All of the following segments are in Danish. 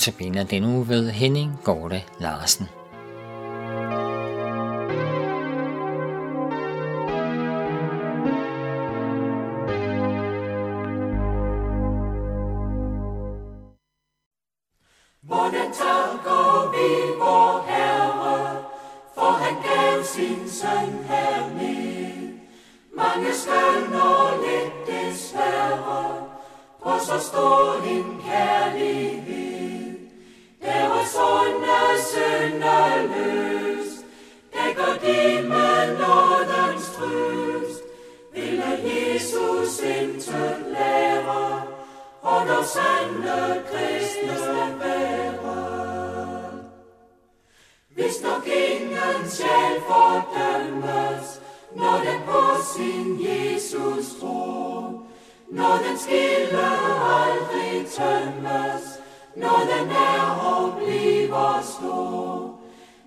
Notabene den uge ved Henning Gorte Larsen. Hvordan takker vi vor Herre, for han gav sin søn hermed. Mange skønner lidt desværre, på så stor en kærlighed. Der var sunde synderløs, dækker de med nådens trøst. Ville Jesus intet lære, og når sande kristne være. Hvis nok ingen sjæl fordømmes, når den på sin Jesus tror, når den skille aldrig tømmes, når den er og bliver stor.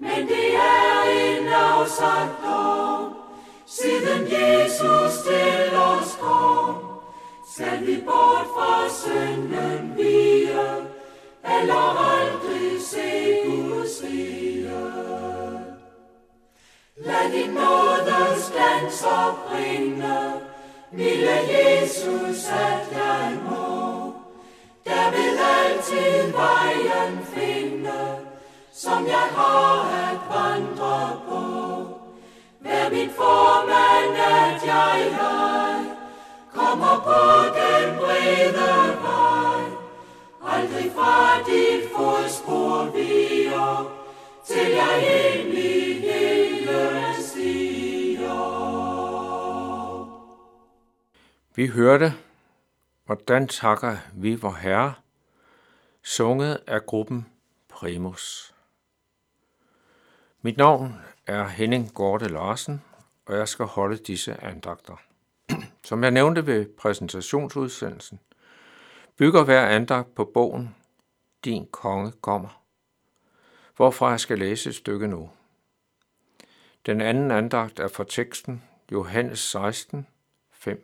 Men det er en afsagt dom, siden Jesus til os kom. Skal vi bort fra synden vige, eller aldrig se Guds rige? Lad din nådes glans opringe, milde Jesus, at jeg må. Altid vejen finde, som jeg har at vandre på. Vær min formand, at jeg, jeg kommer på den brede vej. Aldrig fra dit fodspor viger, til jeg ind i himlen stiger. Vi hørte, hvordan takker vi vor Herre, sunget af gruppen Primus. Mit navn er Henning Gorte Larsen, og jeg skal holde disse andagter. Som jeg nævnte ved præsentationsudsendelsen, bygger hver andagt på bogen Din konge kommer, hvorfra jeg skal læse et stykke nu. Den anden andagt er fra teksten Johannes 16, 5-15,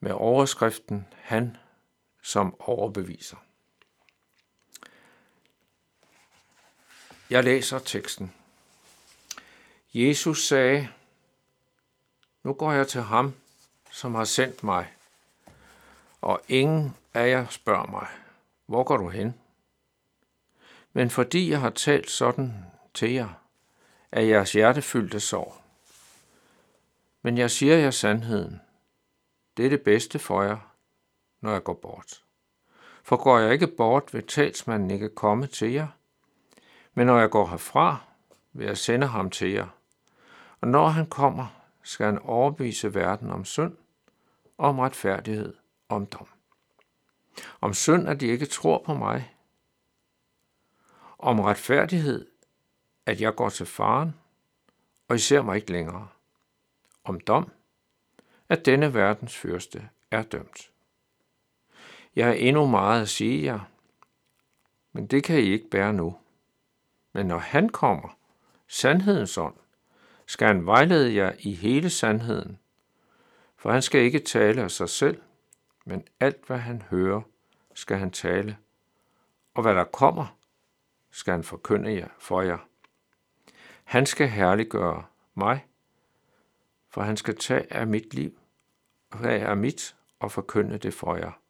med overskriften Han som overbeviser. Jeg læser teksten. Jesus sagde, nu går jeg til ham, som har sendt mig, og ingen af jer spørger mig, hvor går du hen? Men fordi jeg har talt sådan til jer, er jeres hjertefyldte sorg. Men jeg siger jer sandheden. Det er det bedste for jer, når jeg går bort. For går jeg ikke bort, vil talsmanden ikke komme til jer. Men når jeg går herfra, vil jeg sende ham til jer. Og når han kommer, skal han overbevise verden om synd, om retfærdighed, om dom. Om synd, at de ikke tror på mig. Om retfærdighed, at jeg går til faren, og I ser mig ikke længere. Om dom, at denne verdens fyrste er dømt. Jeg har endnu meget at sige jer, men det kan I ikke bære nu. Men når han kommer, sandhedens ånd, skal han vejlede jer i hele sandheden, for han skal ikke tale af sig selv, men alt hvad han hører, skal han tale, og hvad der kommer, skal han forkynde jer for jer. Han skal herliggøre mig, for han skal tage af mit liv, hvad er mit, og forkynde det for jer.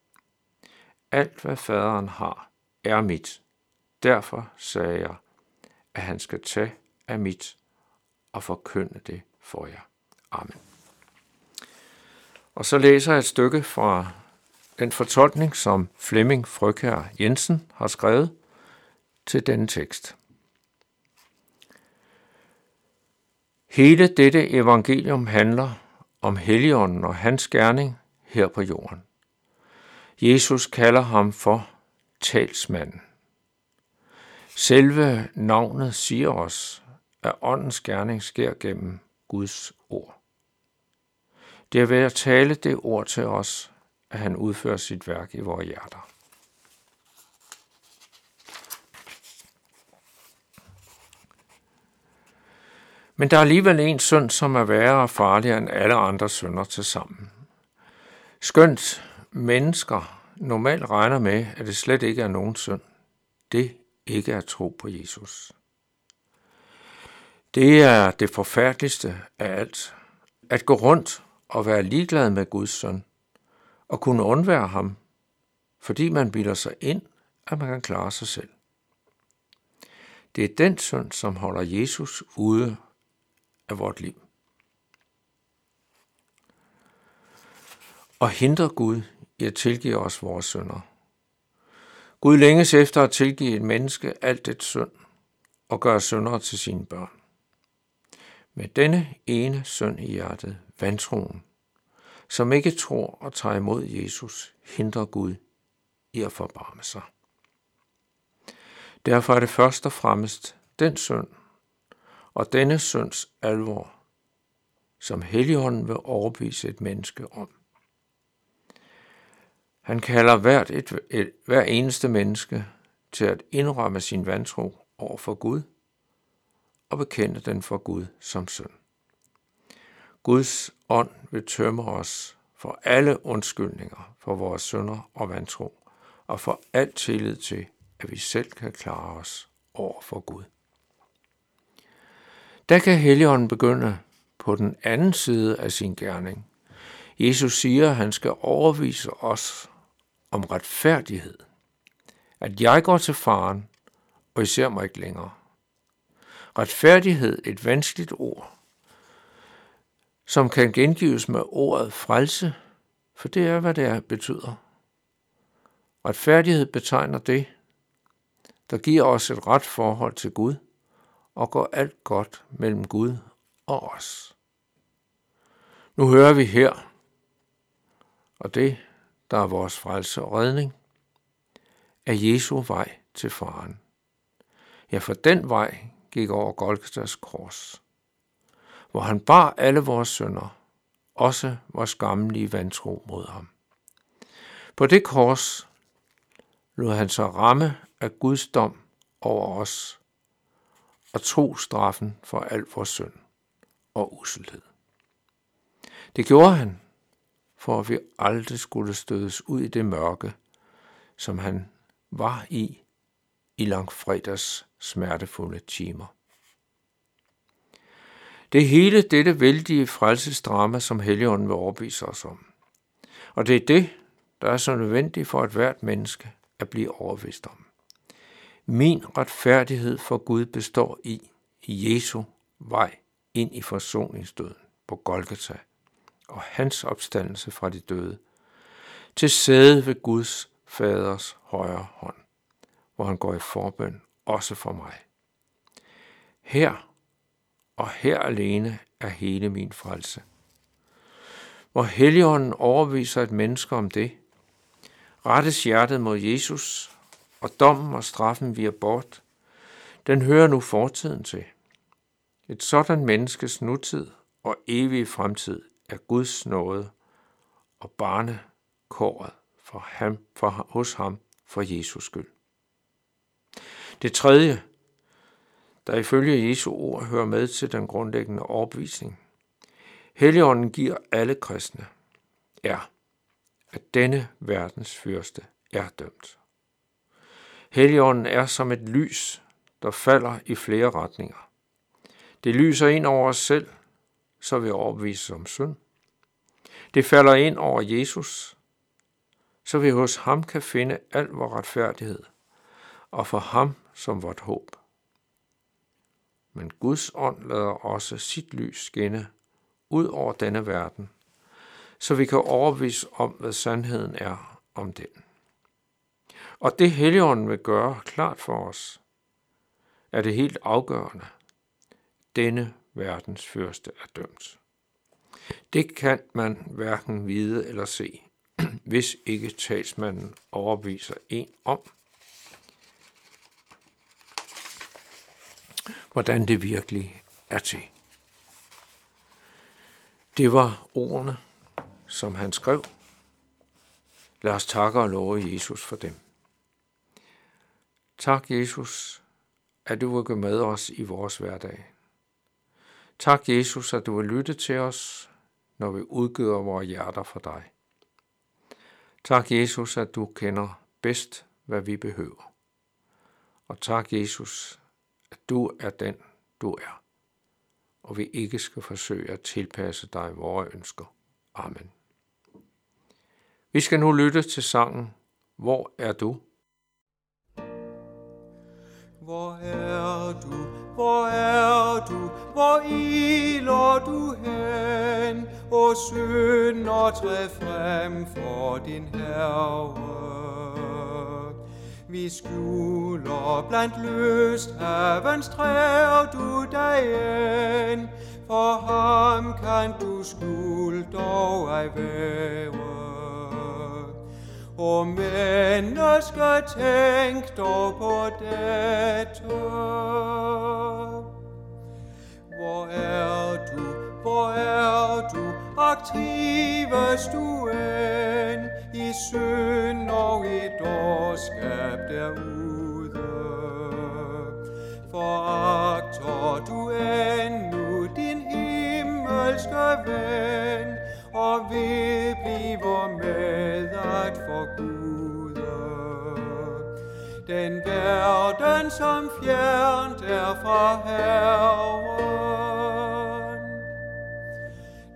Alt hvad faderen har, er mit. Derfor sagde jeg, at han skal tage af mit og forkynde det for jer. Amen. Og så læser jeg et stykke fra den fortolkning, som Flemming Frøkær Jensen har skrevet til denne tekst. Hele dette evangelium handler om Helligånden og hans gerning her på jorden. Jesus kalder ham for talsmanden. Selve navnet siger os, at åndens gerning sker gennem Guds ord. Det er ved at tale det ord til os, at han udfører sit værk i vores hjerter. Men der er alligevel en synd, som er værre og farligere end alle andre synder til sammen. Skønt mennesker normalt regner med, at det slet ikke er nogen synd, det ikke er tro på Jesus. Det er det forfærdeligste af alt. At gå rundt og være ligeglad med Guds søn, og kunne undvære ham, fordi man bilder sig ind, at man kan klare sig selv. Det er den synd, som holder Jesus ude af vort liv. Og hindrer Gud i at tilgive os vores synder. Gud længes efter at tilgive et menneske alt et synd og gøre syndere til sine børn. Med denne ene synd i hjertet, vantroen, som ikke tror og tager imod Jesus, hindrer Gud i at forbarme sig. Derfor er det først og fremmest den synd og denne synds alvor, som Helligånden vil overbevise et menneske om. Han kalder hvert et, et, hver eneste menneske til at indrømme sin vantro over for Gud og bekende den for Gud som synd. Guds ånd vil tømme os for alle undskyldninger for vores synder og vantro, og for alt tillid til, at vi selv kan klare os over for Gud. Der kan Helligånden begynde på den anden side af sin gerning. Jesus siger, at han skal overvise os om retfærdighed. At jeg går til faren, og I ser mig ikke længere. Retfærdighed, et vanskeligt ord, som kan gengives med ordet frelse, for det er, hvad det er, betyder. Retfærdighed betegner det, der giver os et ret forhold til Gud og går alt godt mellem Gud og os. Nu hører vi her, og det, der er vores frelse og redning, er Jesu vej til faren. Ja, for den vej gik over Golgatas kors, hvor han bar alle vores sønder, også vores gamle vantro mod ham. På det kors lod han sig ramme af Guds dom over os og tro straffen for al vores synd og uselhed. Det gjorde han, for at vi aldrig skulle stødes ud i det mørke, som han var i i langfredags smertefulde timer. Det er hele dette vældige frelsesdrama, som Helligånden vil overbevise os om. Og det er det, der er så nødvendigt for et hvert menneske at blive overvist om. Min retfærdighed for Gud består i Jesu vej ind i forsoningsdøden på Golgata og hans opstandelse fra de døde til sæde ved Guds faders højre hånd, hvor han går i forbøn også for mig. Her og her alene er hele min frelse. Hvor Helligånden overviser et menneske om det, rettes hjertet mod Jesus, og dommen og straffen vi bort, den hører nu fortiden til. Et sådan menneskes nutid og evige fremtid af Guds nåde og barnekåret for ham, for, hos ham for Jesus skyld. Det tredje, der ifølge Jesu ord hører med til den grundlæggende overbevisning, Helligånden giver alle kristne, er, at denne verdens fyrste er dømt. Helligånden er som et lys, der falder i flere retninger. Det lyser ind over os selv, så vi overbevises om synd. Det falder ind over Jesus, så vi hos ham kan finde al vores retfærdighed, og for ham som vort håb. Men Guds ånd lader også sit lys skinne ud over denne verden, så vi kan overbevise om, hvad sandheden er om den. Og det Helligånden vil gøre klart for os, er det helt afgørende. Denne verdens fyrste er dømt. Det kan man hverken vide eller se, hvis ikke talsmanden overviser en om, hvordan det virkelig er til. Det var ordene, som han skrev. Lad os takke og love Jesus for dem. Tak, Jesus, at du vil gå med os i vores hverdag. Tak, Jesus, at du vil lytte til os, når vi udgiver vores hjerter for dig. Tak, Jesus, at du kender bedst, hvad vi behøver. Og tak, Jesus, at du er den, du er, og vi ikke skal forsøge at tilpasse dig vores ønsker. Amen. Vi skal nu lytte til sangen Hvor er du? Hvor er du, hvor er du, hvor iler du hen, og synder træd frem for din herre. Vi skjuler blandt løst havens træer du dig ind, for ham kan du skjul dog ej være. O mennesker tænk dog på dette. Hvor er du, hvor er du, aktives du end i synd og i dårskab derude? Foragter du endnu din himmelske ven, og vil som fjernt er fra Herren.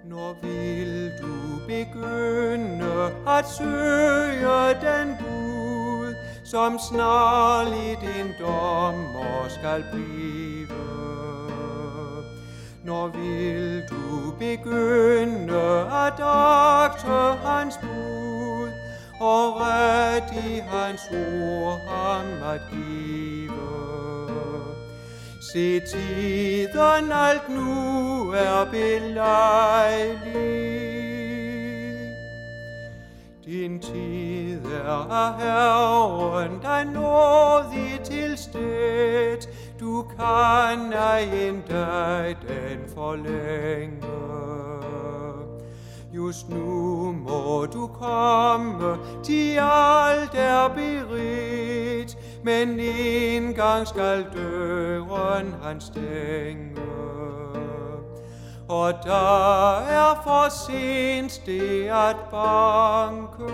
Når vil du begynde at søge den Gud, som snarligt din dommer skal blive? Når vil du begynde at agte hans bud, og ret i hans ord ham at give? Se tiden alt nu er belejlig. Din tid er af Herren, der nådig til sted. Du kan ej endda den forlænge. Just nu må du komme, til alt er beridt, men en gang skal døren han stænge og der er for sent det at banke.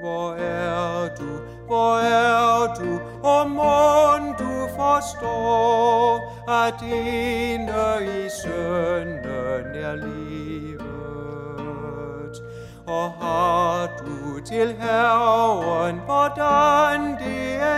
Hvor er du, hvor er du, og må du forstår, at ene i sønnen er livet. Og har du til Herren, hvordan det end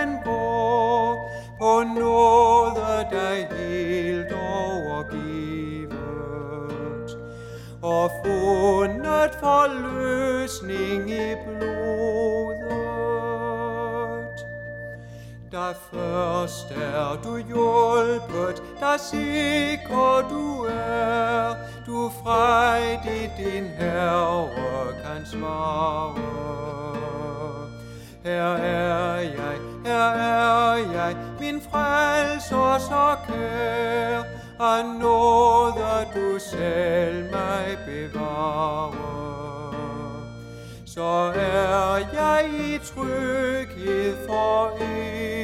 Her er jeg, her er jeg, min frelser så kær, af nåde du selv mig bevarer. Så er jeg i tryghed for evigt.